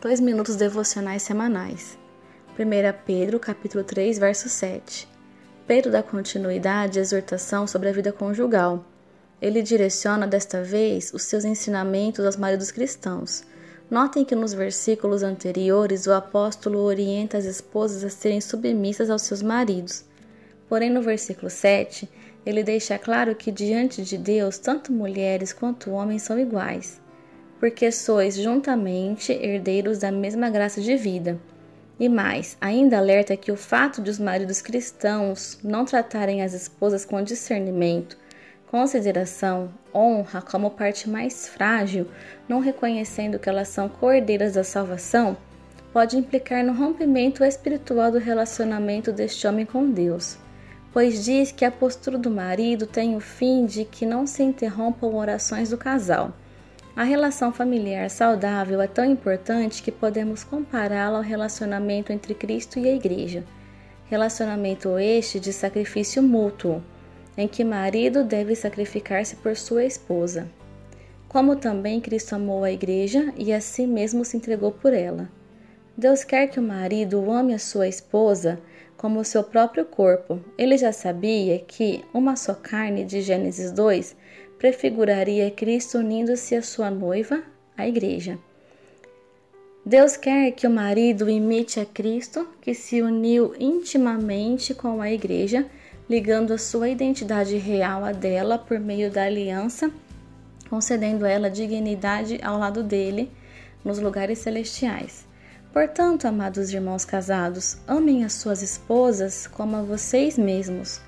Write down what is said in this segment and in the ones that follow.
Dois minutos devocionais semanais. 1 Pedro, capítulo 3, verso 7. Pedro dá continuidade à exortação sobre a vida conjugal. Ele direciona desta vez os seus ensinamentos aos maridos cristãos. Notem que nos versículos anteriores o apóstolo orienta as esposas a serem submissas aos seus maridos. Porém, no versículo 7, ele deixa claro que diante de Deus, tanto mulheres quanto homens são iguais porque sois juntamente herdeiros da mesma graça de vida. E mais, ainda alerta que o fato de os maridos cristãos não tratarem as esposas com discernimento, consideração, honra como parte mais frágil, não reconhecendo que elas são cordeiras da salvação, pode implicar no rompimento espiritual do relacionamento deste homem com Deus, pois diz que a postura do marido tem o fim de que não se interrompam orações do casal. A relação familiar saudável é tão importante que podemos compará-la ao relacionamento entre Cristo e a Igreja. Relacionamento este de sacrifício mútuo, em que marido deve sacrificar-se por sua esposa. Como também Cristo amou a Igreja e a si mesmo se entregou por ela. Deus quer que o marido ame a sua esposa como o seu próprio corpo. Ele já sabia que uma só carne de Gênesis 2 prefiguraria Cristo unindo-se à sua noiva, a igreja. Deus quer que o marido imite a Cristo, que se uniu intimamente com a igreja, ligando a sua identidade real à dela por meio da aliança, concedendo ela dignidade ao lado dele nos lugares celestiais. Portanto, amados irmãos casados, amem as suas esposas como a vocês mesmos.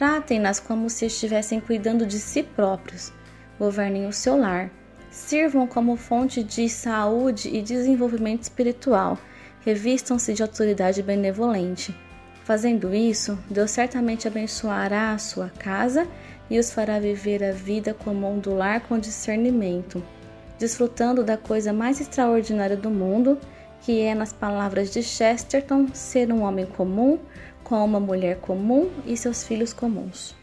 Tratem-nas como se estivessem cuidando de si próprios. Governem o seu lar. Sirvam como fonte de saúde e desenvolvimento espiritual. Revistam-se de autoridade benevolente. Fazendo isso, Deus certamente abençoará a sua casa e os fará viver a vida comum do lar com discernimento, desfrutando da coisa mais extraordinária do mundo, que é, nas palavras de Chesterton, ser um homem comum, com uma mulher comum e seus filhos comuns.